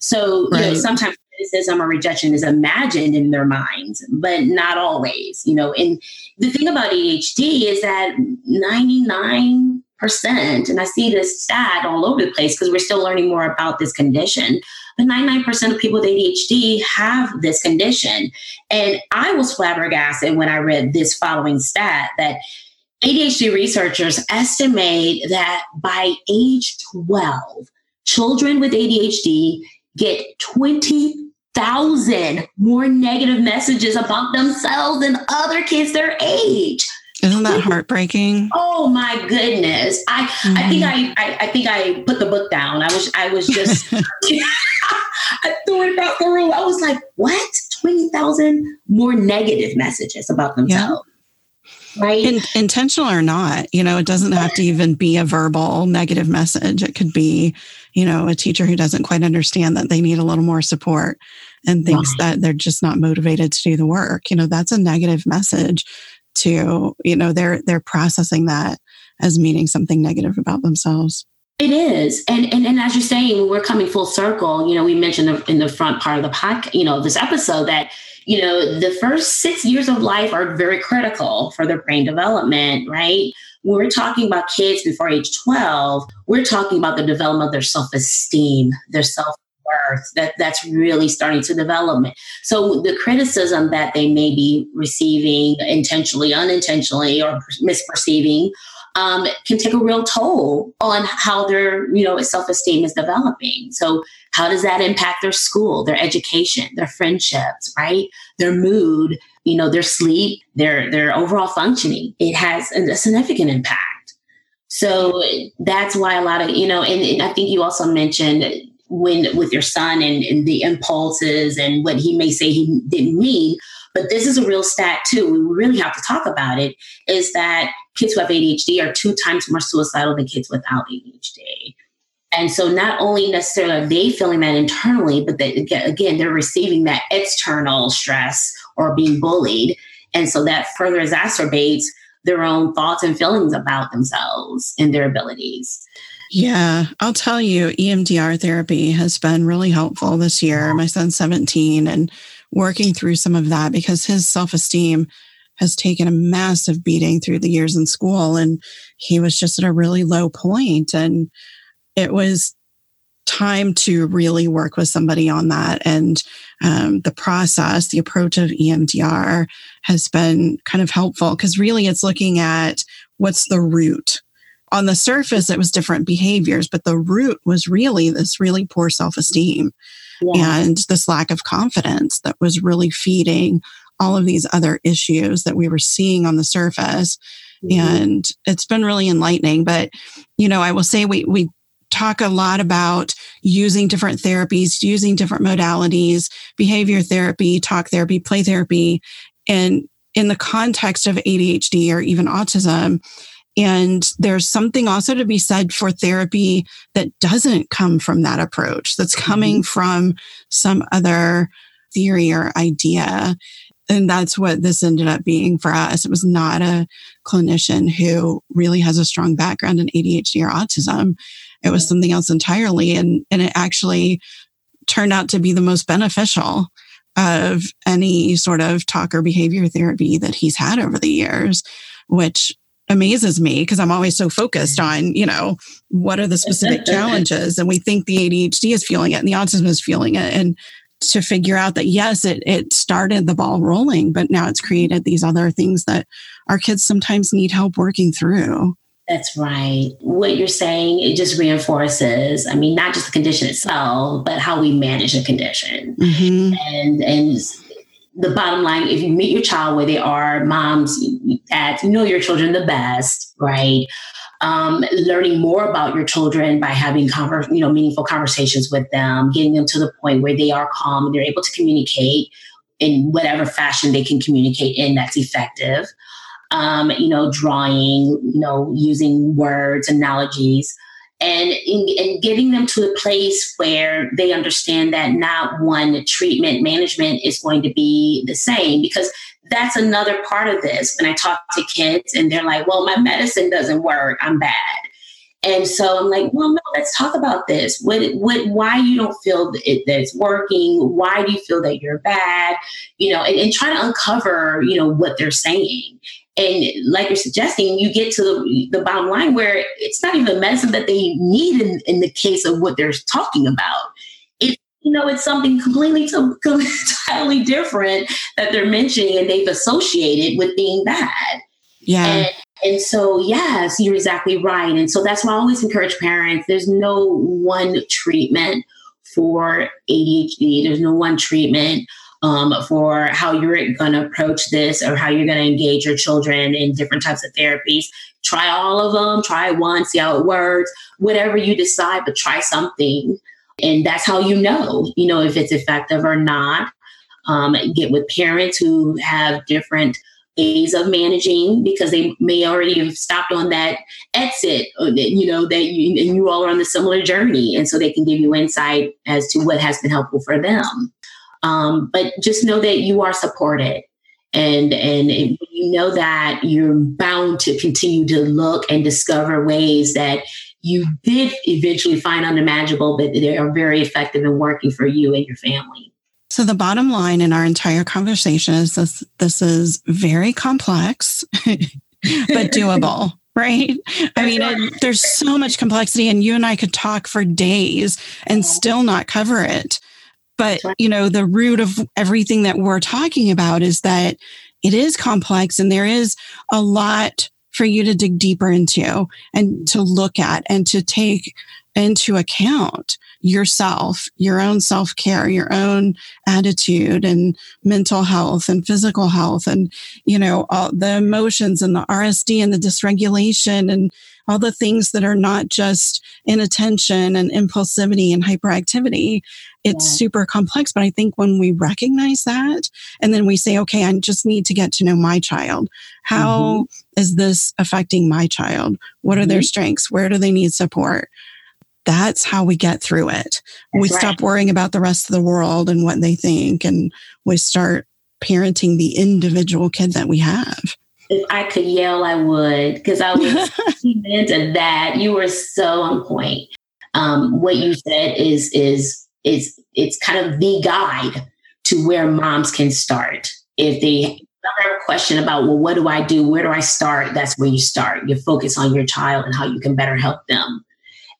So, right. you know, sometimes criticism or rejection is imagined in their minds, but not always, you know. And the thing about ADHD is that 99 percent and i see this stat all over the place because we're still learning more about this condition but 99% of people with ADHD have this condition. And I was flabbergasted when I read this following stat that ADHD researchers estimate that by age 12, children with ADHD get 20,000 more negative messages about themselves than other kids their age. Isn't that heartbreaking? Oh my goodness! I mm-hmm. I think I, I, I think I put the book down. I was I was just I threw it the room. I was like, what? Twenty thousand more negative messages about themselves. Yeah right? In, intentional or not, you know, it doesn't have to even be a verbal negative message. It could be, you know, a teacher who doesn't quite understand that they need a little more support and thinks right. that they're just not motivated to do the work. You know, that's a negative message to, you know, they're they're processing that as meaning something negative about themselves. It is. And, and and as you're saying, we're coming full circle. You know, we mentioned in the front part of the podcast, you know, this episode that you know, the first six years of life are very critical for their brain development, right? When we're talking about kids before age 12, we're talking about the development of their self esteem, their self that, that's really starting to develop. So the criticism that they may be receiving intentionally, unintentionally, or misperceiving um, can take a real toll on how their you know self-esteem is developing. So how does that impact their school their education their friendships right? Their mood you know their sleep their their overall functioning. It has a significant impact. So that's why a lot of you know and, and i think you also mentioned when with your son and, and the impulses and what he may say he didn't mean but this is a real stat too. We really have to talk about it. Is that kids who have ADHD are two times more suicidal than kids without ADHD. And so not only necessarily are they feeling that internally, but again, they're receiving that external stress or being bullied. And so that further exacerbates their own thoughts and feelings about themselves and their abilities. Yeah, I'll tell you, EMDR therapy has been really helpful this year. My son's 17 and working through some of that because his self esteem has taken a massive beating through the years in school. And he was just at a really low point. And it was time to really work with somebody on that. And um, the process, the approach of EMDR has been kind of helpful because really it's looking at what's the root. On the surface, it was different behaviors, but the root was really this really poor self esteem yeah. and this lack of confidence that was really feeding all of these other issues that we were seeing on the surface. Mm-hmm. And it's been really enlightening. But, you know, I will say we, we talk a lot about using different therapies, using different modalities, behavior therapy, talk therapy, play therapy. And in the context of ADHD or even autism, and there's something also to be said for therapy that doesn't come from that approach, that's coming mm-hmm. from some other theory or idea. And that's what this ended up being for us. It was not a clinician who really has a strong background in ADHD or autism. It was something else entirely. And, and it actually turned out to be the most beneficial of any sort of talk or behavior therapy that he's had over the years, which amazes me because I'm always so focused on, you know, what are the specific challenges? And we think the ADHD is feeling it and the autism is feeling it. And to figure out that yes, it it started the ball rolling, but now it's created these other things that our kids sometimes need help working through. That's right. What you're saying, it just reinforces, I mean, not just the condition itself, but how we manage a condition. Mm-hmm. And and the bottom line, if you meet your child where they are, moms, dads, you know your children the best, right? Um, learning more about your children by having conver- you know meaningful conversations with them, getting them to the point where they are calm and they're able to communicate in whatever fashion they can communicate in that's effective. Um, you know, drawing, you know, using words, analogies and in, getting them to a place where they understand that not one treatment management is going to be the same because that's another part of this. When i talk to kids and they're like well my medicine doesn't work. I'm bad. And so i'm like well no let's talk about this. What what why you don't feel that, it, that it's working? Why do you feel that you're bad? You know and, and try to uncover you know what they're saying and like you're suggesting, you get to the, the bottom line where it's not even the medicine that they need in, in the case of what they're talking about. It, you know, it's something completely to, entirely different that they're mentioning and they've associated with being bad. Yeah. And, And so, yes, you're exactly right. And so that's why I always encourage parents there's no one treatment for ADHD, there's no one treatment um, for how you're going to approach this or how you're going to engage your children in different types of therapies. Try all of them, try one, see how it works, whatever you decide, but try something. And that's how you know, you know, if it's effective or not. Um, get with parents who have different ways of managing because they may already have stopped on that exit, uh, you know, that you and you all are on the similar journey. And so they can give you insight as to what has been helpful for them. Um, but just know that you are supported. And and you know that you're bound to continue to look and discover ways that you did eventually find unimaginable, but they are very effective in working for you and your family. So the bottom line in our entire conversation is this this is very complex but doable. Right. I mean, it, there's so much complexity, and you and I could talk for days and still not cover it. But, you know, the root of everything that we're talking about is that it is complex and there is a lot for you to dig deeper into and to look at and to take into account yourself, your own self care, your own attitude and mental health and physical health and, you know, all the emotions and the RSD and the dysregulation and all the things that are not just inattention and impulsivity and hyperactivity. It's yeah. super complex. But I think when we recognize that and then we say, okay, I just need to get to know my child. How mm-hmm. is this affecting my child? What are mm-hmm. their strengths? Where do they need support? That's how we get through it. That's we right. stop worrying about the rest of the world and what they think, and we start parenting the individual kid that we have if I could yell, I would because I was into that. You were so on point. Um, what you said is is is it's kind of the guide to where moms can start if they have a question about well what do i do where do i start that's where you start you focus on your child and how you can better help them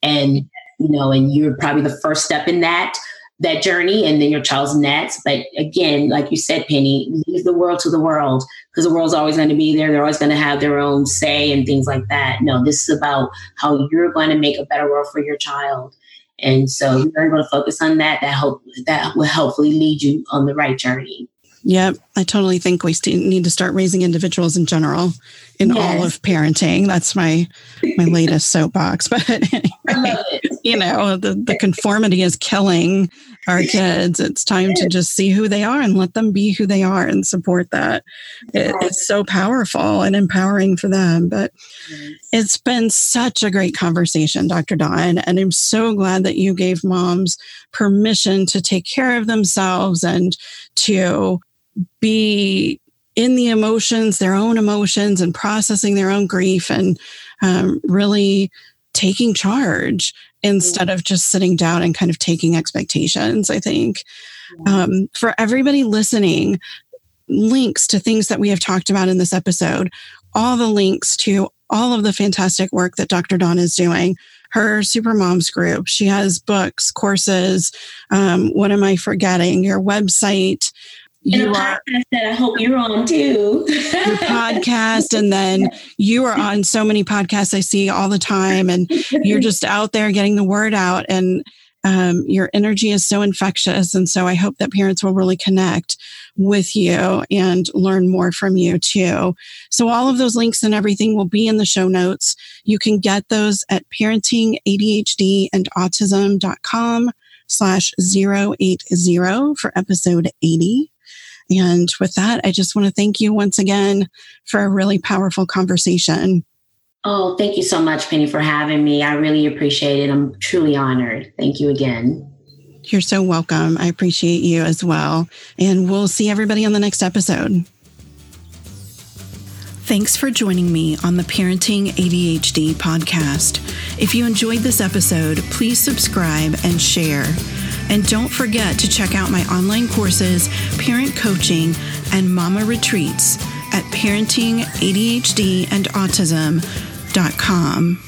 and you know and you're probably the first step in that that journey and then your child's next. But again, like you said, Penny, leave the world to the world because the world's always going to be there. They're always going to have their own say and things like that. No, this is about how you're going to make a better world for your child. And so you're able to focus on that. That hope that will hopefully lead you on the right journey. Yep, I totally think we need to start raising individuals in general in yes. all of parenting. That's my my latest soapbox. But anyway, you know, the, the conformity is killing our kids. It's time to just see who they are and let them be who they are and support that. It, it's so powerful and empowering for them. But it's been such a great conversation, Dr. Dawn. And I'm so glad that you gave moms permission to take care of themselves and to be in the emotions, their own emotions, and processing their own grief and um, really taking charge instead of just sitting down and kind of taking expectations. I think um, for everybody listening, links to things that we have talked about in this episode, all the links to all of the fantastic work that Dr. Dawn is doing. Her Super Moms group. She has books, courses. Um, what am I forgetting? Your website, you are that I hope you're on too. your podcast, and then you are on so many podcasts I see all the time, and you're just out there getting the word out, and um, your energy is so infectious, and so I hope that parents will really connect with you and learn more from you too. So all of those links and everything will be in the show notes. You can get those at parentingadhd and autism.com slash 080 for episode 80. And with that, I just want to thank you once again for a really powerful conversation. Oh, thank you so much, Penny, for having me. I really appreciate it. I'm truly honored. Thank you again. You're so welcome. I appreciate you as well. And we'll see everybody on the next episode. Thanks for joining me on the Parenting ADHD podcast. If you enjoyed this episode, please subscribe and share. And don't forget to check out my online courses, parent coaching, and mama retreats at parentingadhdandautism.com.